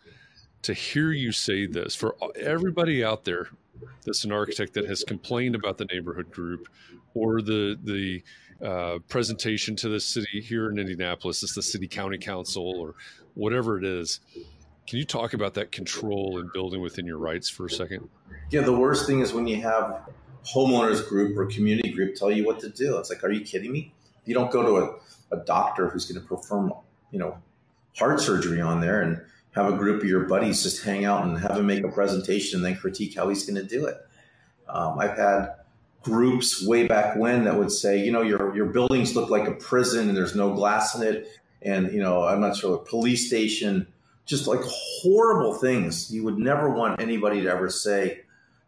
to hear you say this. For everybody out there that's an architect that has complained about the neighborhood group or the the uh, presentation to the city here in Indianapolis, it's the city county council or whatever it is. Can you talk about that control and building within your rights for a second? Yeah, the worst thing is when you have homeowners group or community group tell you what to do. It's like, are you kidding me? You don't go to a, a doctor who's going to perform, you know, heart surgery on there and have a group of your buddies just hang out and have him make a presentation and then critique how he's going to do it. Um, I've had groups way back when that would say, you know, your your buildings look like a prison and there's no glass in it, and you know, I'm not sure, a police station, just like horrible things you would never want anybody to ever say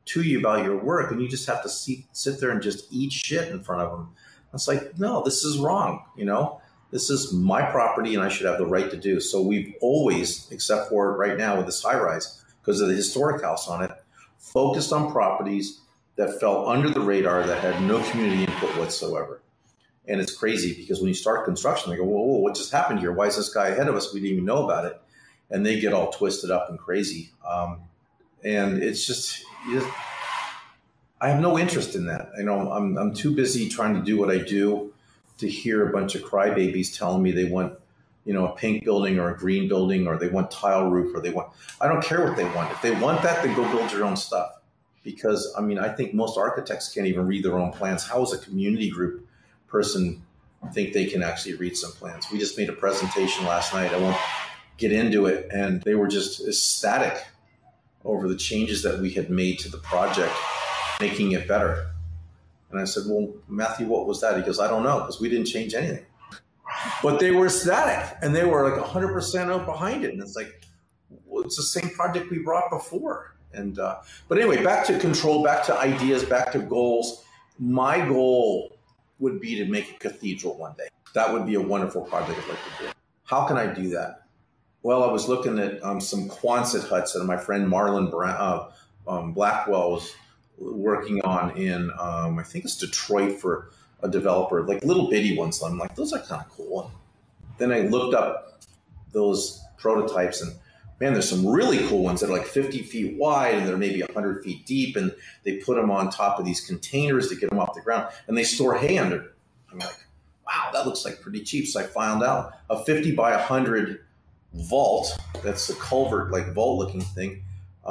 to you about your work, and you just have to see, sit there and just eat shit in front of them. It's like, no, this is wrong, you know this is my property and I should have the right to do. So we've always, except for right now with this high rise, because of the historic house on it, focused on properties that fell under the radar that had no community input whatsoever. And it's crazy because when you start construction, they go, whoa, whoa, what just happened here? Why is this guy ahead of us? We didn't even know about it. And they get all twisted up and crazy. Um, and it's just, just, I have no interest in that. You know, I'm, I'm too busy trying to do what I do to hear a bunch of crybabies telling me they want, you know, a pink building or a green building or they want tile roof or they want. I don't care what they want. If they want that, then go build your own stuff. Because I mean, I think most architects can't even read their own plans. How is a community group person think they can actually read some plans? We just made a presentation last night. I won't get into it, and they were just ecstatic over the changes that we had made to the project, making it better. And I said, Well, Matthew, what was that? He goes, I don't know, because we didn't change anything. But they were ecstatic and they were like 100% out behind it. And it's like, well, it's the same project we brought before. And, uh, but anyway, back to control, back to ideas, back to goals. My goal would be to make a cathedral one day. That would be a wonderful project I'd like to do. How can I do that? Well, I was looking at um, some Quonset huts that my friend Marlon Brown, uh, um, Blackwell was working on in, um, I think it's Detroit for a developer, like little bitty ones. I'm like, those are kind of cool. then I looked up those prototypes and man, there's some really cool ones that are like 50 feet wide and they're maybe 100 feet deep. And they put them on top of these containers to get them off the ground and they store hay under. I'm like, wow, that looks like pretty cheap. So I found out a 50 by 100 vault, that's a culvert, like vault looking thing,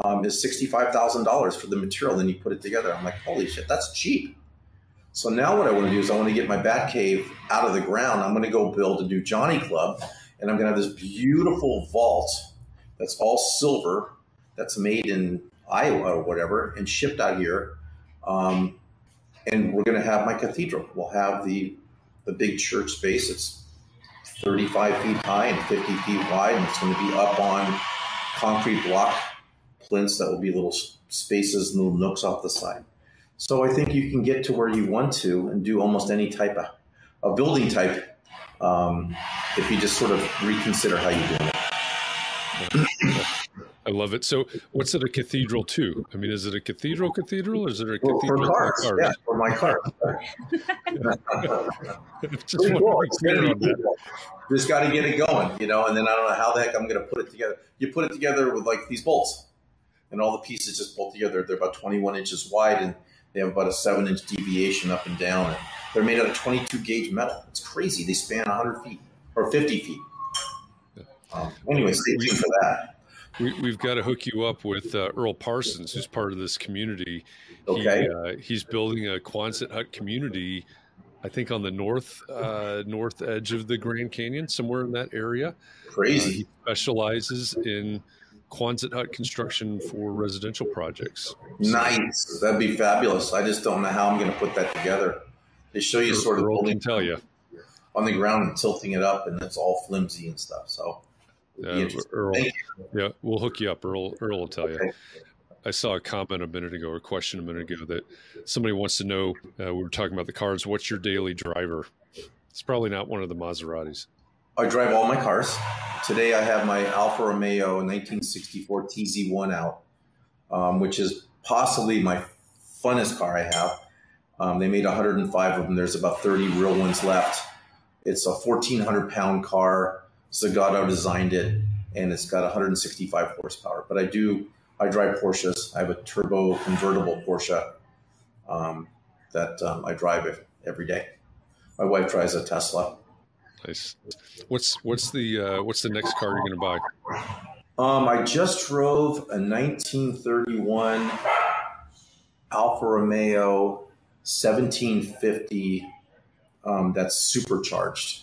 um, is $65,000 for the material. Then you put it together. I'm like, holy shit, that's cheap. So now what I want to do is I want to get my bat cave out of the ground. I'm going to go build a new Johnny Club and I'm going to have this beautiful vault that's all silver that's made in Iowa or whatever and shipped out here. Um, and we're going to have my cathedral. We'll have the the big church space. It's 35 feet high and 50 feet wide, and it's going to be up on concrete block plinths that will be little spaces and little nooks off the side. So I think you can get to where you want to and do almost any type of, a building type um, if you just sort of reconsider how you're doing it. I love it. So, what's it a cathedral to? I mean, is it a cathedral cathedral, or is it a cathedral for cars? For cars? Yeah, for my car. Just, cool. Just got to get it going, you know. And then I don't know how the heck I'm going to put it together. You put it together with like these bolts, and all the pieces just bolt together. They're about 21 inches wide, and they have about a seven inch deviation up and down. And they're made out of 22 gauge metal. It's crazy. They span 100 feet or 50 feet. Um, anyway, stay tuned for that. We, have got to hook you up with uh, Earl Parsons, who's part of this community. Okay. He, uh, he's building a Quonset hut community, I think on the north uh, north edge of the Grand Canyon, somewhere in that area. Crazy. Uh, he specializes in Quonset hut construction for residential projects. Nice. That'd be fabulous. I just don't know how I'm going to put that together. They show you sort of Earl can tell you on the ground and tilting it up, and it's all flimsy and stuff. So uh, Earl, yeah, we'll hook you up. Earl, Earl will tell okay. you. I saw a comment a minute ago, or a question a minute ago, that somebody wants to know. Uh, we were talking about the cars. What's your daily driver? It's probably not one of the Maseratis. I drive all my cars. Today, I have my Alfa Romeo 1964 TZ1 out, um, which is possibly my funnest car I have. Um, they made 105 of them. There's about 30 real ones left. It's a 1,400 pound car. Zagato designed it, and it's got 165 horsepower. But I do I drive Porsches. I have a turbo convertible Porsche um, that um, I drive every day. My wife drives a Tesla. Nice. What's what's the uh, what's the next car you're going to buy? Um, I just drove a 1931 Alfa Romeo 1750 um, that's supercharged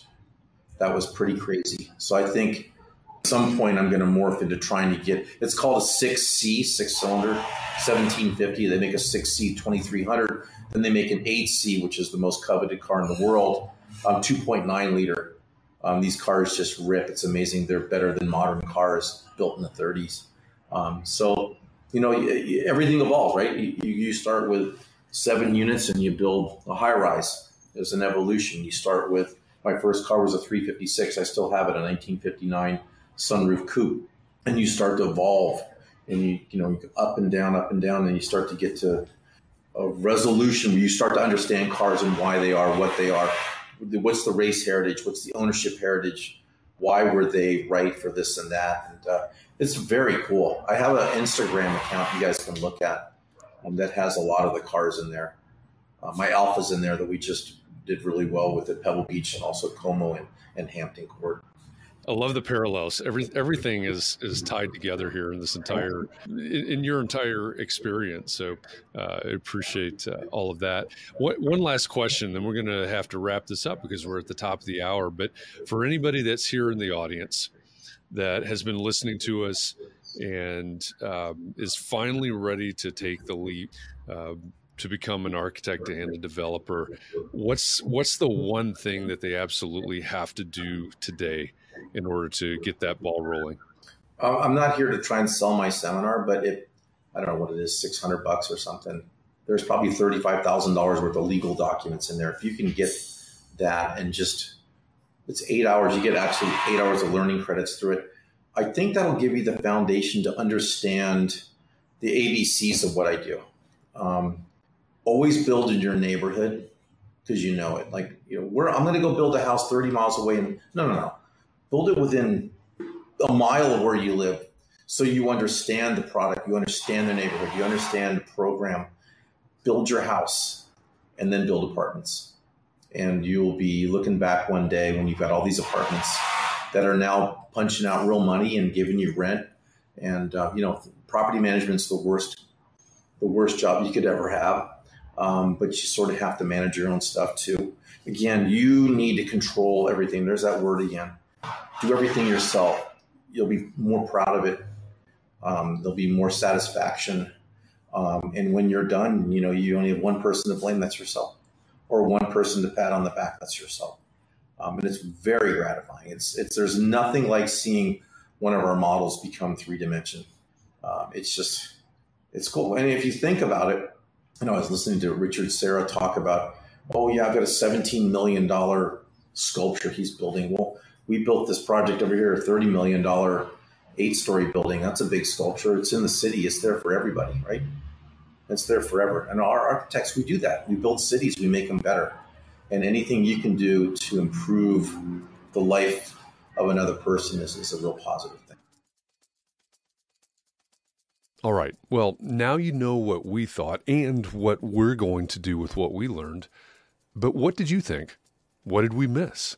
that was pretty crazy. So I think at some point I'm going to morph into trying to get. It's called a six C, six cylinder, 1750. They make a six C 2300. Then they make an eight C, which is the most coveted car in the world, um, 2.9 liter. Um, these cars just rip. It's amazing. They're better than modern cars built in the 30s. Um, so you know everything evolves, right? You, you start with seven units and you build a high rise. There's an evolution. You start with my first car was a 356. I still have it, a 1959 sunroof coupe. And you start to evolve, and you you know up and down, up and down, and you start to get to a resolution where you start to understand cars and why they are what they are. What's the race heritage? What's the ownership heritage? Why were they right for this and that? And uh, it's very cool. I have an Instagram account you guys can look at um, that has a lot of the cars in there. Uh, my Alfa's in there that we just did really well with at Pebble Beach and also Como and, and Hampton Court. I love the parallels. Every everything is is tied together here in this entire in, in your entire experience. So uh, I appreciate uh, all of that. What, one last question, then we're going to have to wrap this up because we're at the top of the hour. But for anybody that's here in the audience that has been listening to us and um, is finally ready to take the leap. Uh, to become an architect and a developer, what's what's the one thing that they absolutely have to do today in order to get that ball rolling? Um, I'm not here to try and sell my seminar, but it, I don't know what it is, six hundred bucks or something, there's probably thirty five thousand dollars worth of legal documents in there. If you can get that and just It's eight hours. You get actually eight hours of learning credits through it. I think that'll give you the foundation to understand the ABCs of what I do. Um, always build in your neighborhood because you know it. Like, you know, where I'm going to go build a house 30 miles away, and no, no, no, build it within a mile of where you live, so you understand the product, you understand the neighborhood, you understand the program. Build your house, and then build apartments, and you will be looking back one day when you've got all these apartments that are now punching out real money and giving you rent. And uh, you know, property management's the worst, the worst job you could ever have. Um, but you sort of have to manage your own stuff too. Again, you need to control everything. There's that word again. Do everything yourself. You'll be more proud of it. Um, there'll be more satisfaction. Um, and when you're done, you know, you only have one person to blame. That's yourself, or one person to pat on the back. That's yourself. Um, and it's very gratifying. It's it's there's nothing like seeing one of our models become three dimension. Um, it's just it's cool. And if you think about it, know, I was listening to Richard Serra talk about, oh yeah, I've got a seventeen million dollar sculpture he's building. Well, we built this project over here, a thirty million dollar eight story building. That's a big sculpture. It's in the city. It's there for everybody, right? It's there forever. And our architects, we do that. We build cities. We make them better and anything you can do to improve the life of another person is, is a real positive thing. All right. Well, now you know what we thought and what we're going to do with what we learned. But what did you think? What did we miss?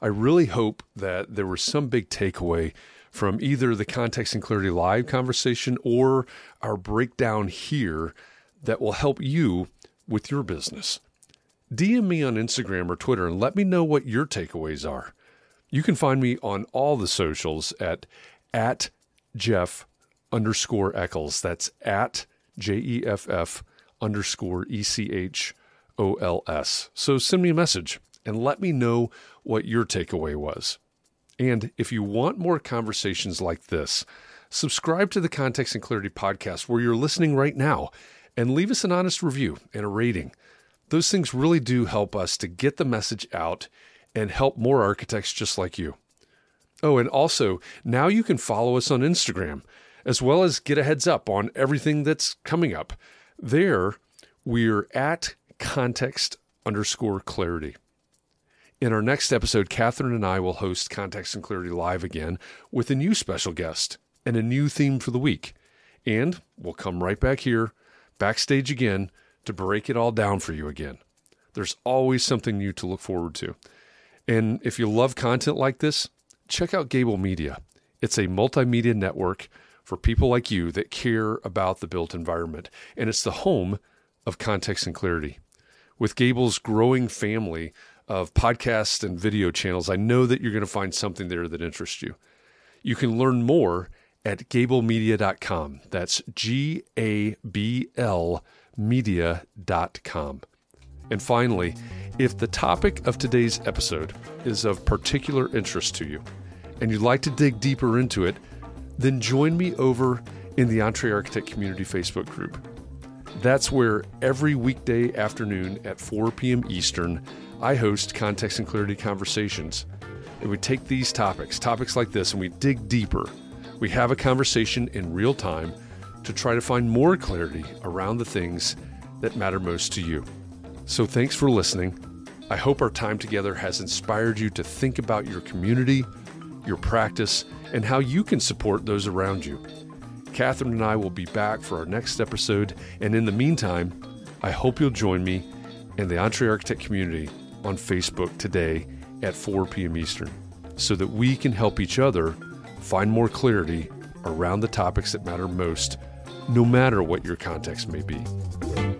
I really hope that there was some big takeaway from either the Context and Clarity Live conversation or our breakdown here that will help you with your business. DM me on Instagram or Twitter and let me know what your takeaways are. You can find me on all the socials at at Jeff underscore Echols. That's at J E F F underscore E C H O L S. So send me a message and let me know what your takeaway was. And if you want more conversations like this, subscribe to the Context and Clarity podcast where you're listening right now and leave us an honest review and a rating. Those things really do help us to get the message out and help more architects just like you. Oh, and also, now you can follow us on Instagram, as well as get a heads up on everything that's coming up. There, we're at context underscore clarity. In our next episode, Catherine and I will host Context and Clarity Live again with a new special guest and a new theme for the week. And we'll come right back here, backstage again, to break it all down for you again. There's always something new to look forward to. And if you love content like this, check out Gable Media. It's a multimedia network for people like you that care about the built environment, and it's the home of context and clarity. With Gable's growing family of podcasts and video channels, I know that you're going to find something there that interests you. You can learn more at gablemedia.com. That's G A B L media.com. And finally, if the topic of today's episode is of particular interest to you and you'd like to dig deeper into it, then join me over in the EntreArchitect Community Facebook group. That's where every weekday afternoon at 4 p.m. Eastern, I host Context and Clarity Conversations. And we take these topics, topics like this, and we dig deeper. We have a conversation in real time to try to find more clarity around the things that matter most to you. So, thanks for listening. I hope our time together has inspired you to think about your community, your practice, and how you can support those around you. Catherine and I will be back for our next episode, and in the meantime, I hope you'll join me and the EntreArchitect community on Facebook today at 4 p.m. Eastern so that we can help each other find more clarity around the topics that matter most no matter what your context may be.